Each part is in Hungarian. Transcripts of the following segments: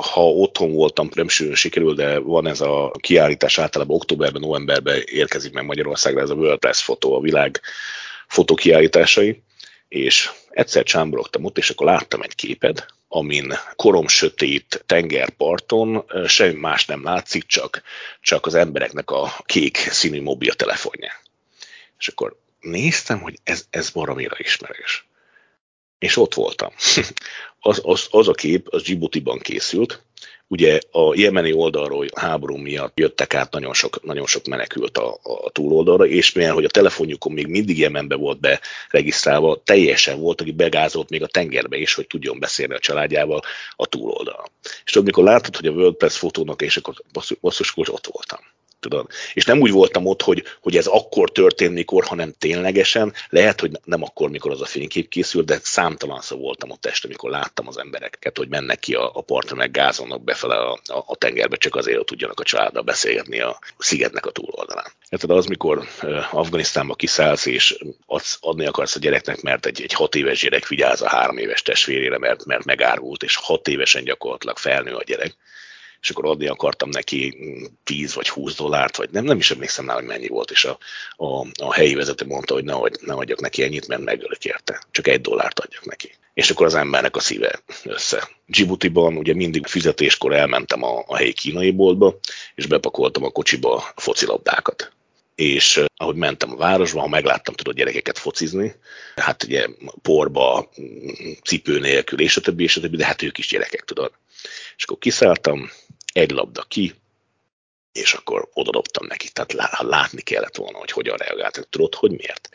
ha otthon voltam, nem sűrűn sikerül, de van ez a kiállítás általában októberben, novemberben érkezik meg Magyarországra, ez a World Press fotó, a világ fotókiállításai, és egyszer csámborogtam ott, és akkor láttam egy képed, amin korom sötét tengerparton semmi más nem látszik, csak, csak az embereknek a kék színű mobiltelefonja. És akkor néztem, hogy ez, ez baromira ismerős. És ott voltam. az, az, az a kép, az Djibouti-ban készült, ugye a jemeni oldalról háború miatt jöttek át nagyon sok, nagyon sok menekült a, a túloldalra, és mivel, hogy a telefonjukon még mindig Jemenbe volt beregisztrálva, teljesen volt, aki begázolt még a tengerbe is, hogy tudjon beszélni a családjával a túloldalon. És tudod, mikor látod, hogy a WordPress fotónak, és akkor basszus, ott voltam tudod. És nem úgy voltam ott, hogy, hogy ez akkor történt, mikor, hanem ténylegesen. Lehet, hogy nem akkor, mikor az a fénykép készült, de számtalanszor voltam ott este, amikor láttam az embereket, hogy mennek ki a, a partra, meg gázolnak befele a, a, a tengerbe, csak azért, hogy tudjanak a családdal beszélgetni a szigetnek a túloldalán. Érted, az, mikor Afganisztánba kiszállsz, és adsz, adni akarsz a gyereknek, mert egy, egy hat éves gyerek vigyáz a három éves testvérére, mert, mert megárult, és hat évesen gyakorlatilag felnő a gyerek és akkor adni akartam neki 10 vagy 20 dollárt, vagy nem, nem is emlékszem rá, hogy mennyi volt, és a, a, a helyi vezető mondta, hogy ne, hogy ne adjak neki ennyit, mert megölök érte. Csak egy dollárt adjak neki. És akkor az embernek a szíve össze. Djibouti-ban ugye mindig fizetéskor elmentem a, a helyi kínai boltba, és bepakoltam a kocsiba a focilabdákat és ahogy mentem a városba, ha megláttam, tudod gyerekeket focizni, hát ugye porba, cipő nélkül, és a többi, és a többi, de hát ők is gyerekek, tudod. És akkor kiszálltam, egy labda ki, és akkor odadobtam neki. Tehát látni kellett volna, hogy hogyan reagáltak. Tudod, hogy miért?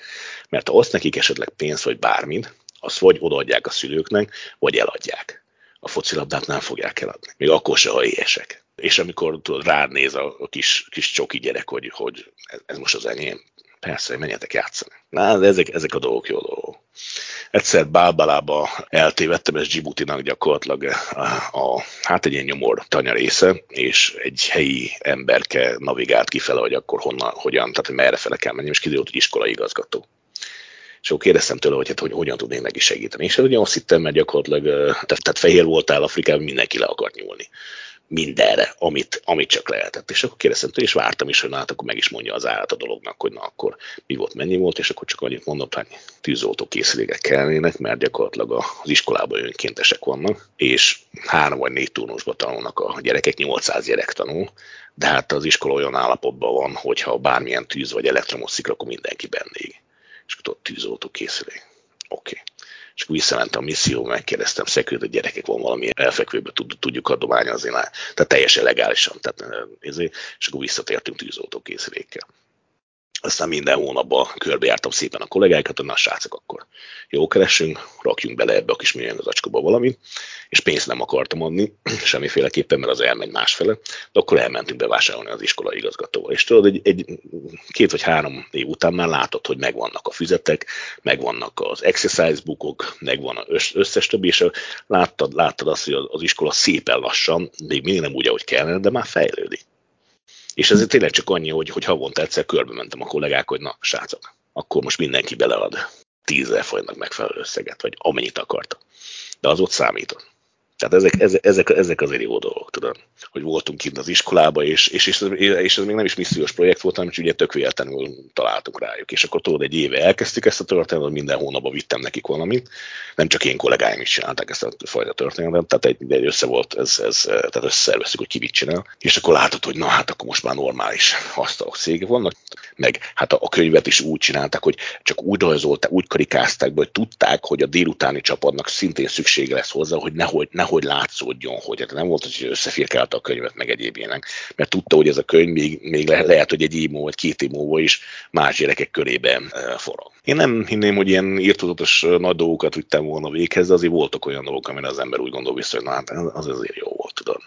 Mert ha azt nekik esetleg pénzt vagy bármit, azt vagy odaadják a szülőknek, vagy eladják. A focilabdát nem fogják eladni. Még akkor se, ha éhesek. És amikor tudod, rád néz a, kis, kis csoki gyerek, hogy, hogy ez most az enyém, persze, hogy menjetek játszani. Na, de ezek, ezek a dolgok jó dolgok egyszer Bálbalába eltévedtem, ez Djibouti-nak gyakorlatilag a, a, hát egy ilyen nyomor tanya része, és egy helyi emberke navigált kifele, hogy akkor honnan, hogyan, tehát hogy merre fele kell menni, és kiderült, hogy iskolai igazgató. És akkor kérdeztem tőle, hogy, hát, hogy hogyan tudnék neki segíteni. És ugye azt hittem, mert gyakorlatilag, tehát, tehát fehér voltál Afrikában, mindenki le akart nyúlni mindenre, amit, amit csak lehetett. És akkor kérdeztem tőle, és vártam is, hogy na, hát akkor meg is mondja az állat a dolognak, hogy na akkor mi volt, mennyi volt, és akkor csak annyit mondott, hogy tűzoltó készülékek kellnének, mert gyakorlatilag az iskolában önkéntesek vannak, és három vagy négy turnusba tanulnak a gyerekek, 800 gyerek tanul, de hát az iskola olyan állapotban van, hogyha bármilyen tűz vagy elektromos szikra, akkor mindenki bennég. És akkor ott tűzoltó készülék. Oké. Okay és akkor visszamentem a misszió, megkérdeztem szekőt, hogy gyerekek van valami elfekvőben, tudjuk adományozni, tehát teljesen legálisan, tehát, és akkor visszatértünk tűzoltókészülékkel. Aztán minden hónapban körbejártam szépen a kollégákat, hogy na srácok, akkor jó keresünk, rakjunk bele ebbe a kis műanyag az acskóba valamit, és pénzt nem akartam adni, semmiféleképpen, mert az elmegy másfele, de akkor elmentünk bevásárolni az iskola igazgatóval. És tudod, egy, egy két vagy három év után már látod, hogy megvannak a füzetek, megvannak az exercise bookok, megvan az összes többi, és láttad, láttad azt, hogy az iskola szépen lassan, még mindig nem úgy, ahogy kellene, de már fejlődik. És ez tényleg csak annyi, hogy, hogy havonta egyszer körbe mentem a kollégák, hogy na, srácok, akkor most mindenki belead tízzel folynak megfelelő összeget, vagy amennyit akarta. De az ott számított. Tehát ezek, ezek, ezek, ezek azért jó dolgok, tudod, hogy voltunk kint az iskolába, és, és, és, és ez még nem is missziós projekt volt, hanem ugye tök véletlenül találtunk rájuk. És akkor tudod, egy éve elkezdtük ezt a történetet, minden hónapban vittem nekik valamit. Nem csak én kollégáim is csinálták ezt a fajta történetet, tehát egy, egy össze volt, ez, ez, tehát összeszerveztük, hogy ki mit csinál. És akkor látod, hogy na hát akkor most már normális asztalok cég vannak. Meg hát a, a könyvet is úgy csinálták, hogy csak úgy rajzolták, úgy karikázták hogy tudták, hogy a délutáni csapatnak szintén szüksége lesz hozzá, hogy nehogy, nehogy nehogy látszódjon, hogy hát nem volt, hogy összefirkálta a könyvet meg egyéb ilyenek, mert tudta, hogy ez a könyv még, még le, lehet, hogy egy év múlva, vagy két év múlva is más gyerekek körében e, forog. Én nem hinném, hogy ilyen írtózatos nagy dolgokat vittem volna véghez, de azért voltak olyan dolgok, amire az ember úgy gondol vissza, hogy na hát az azért jó volt, tudod.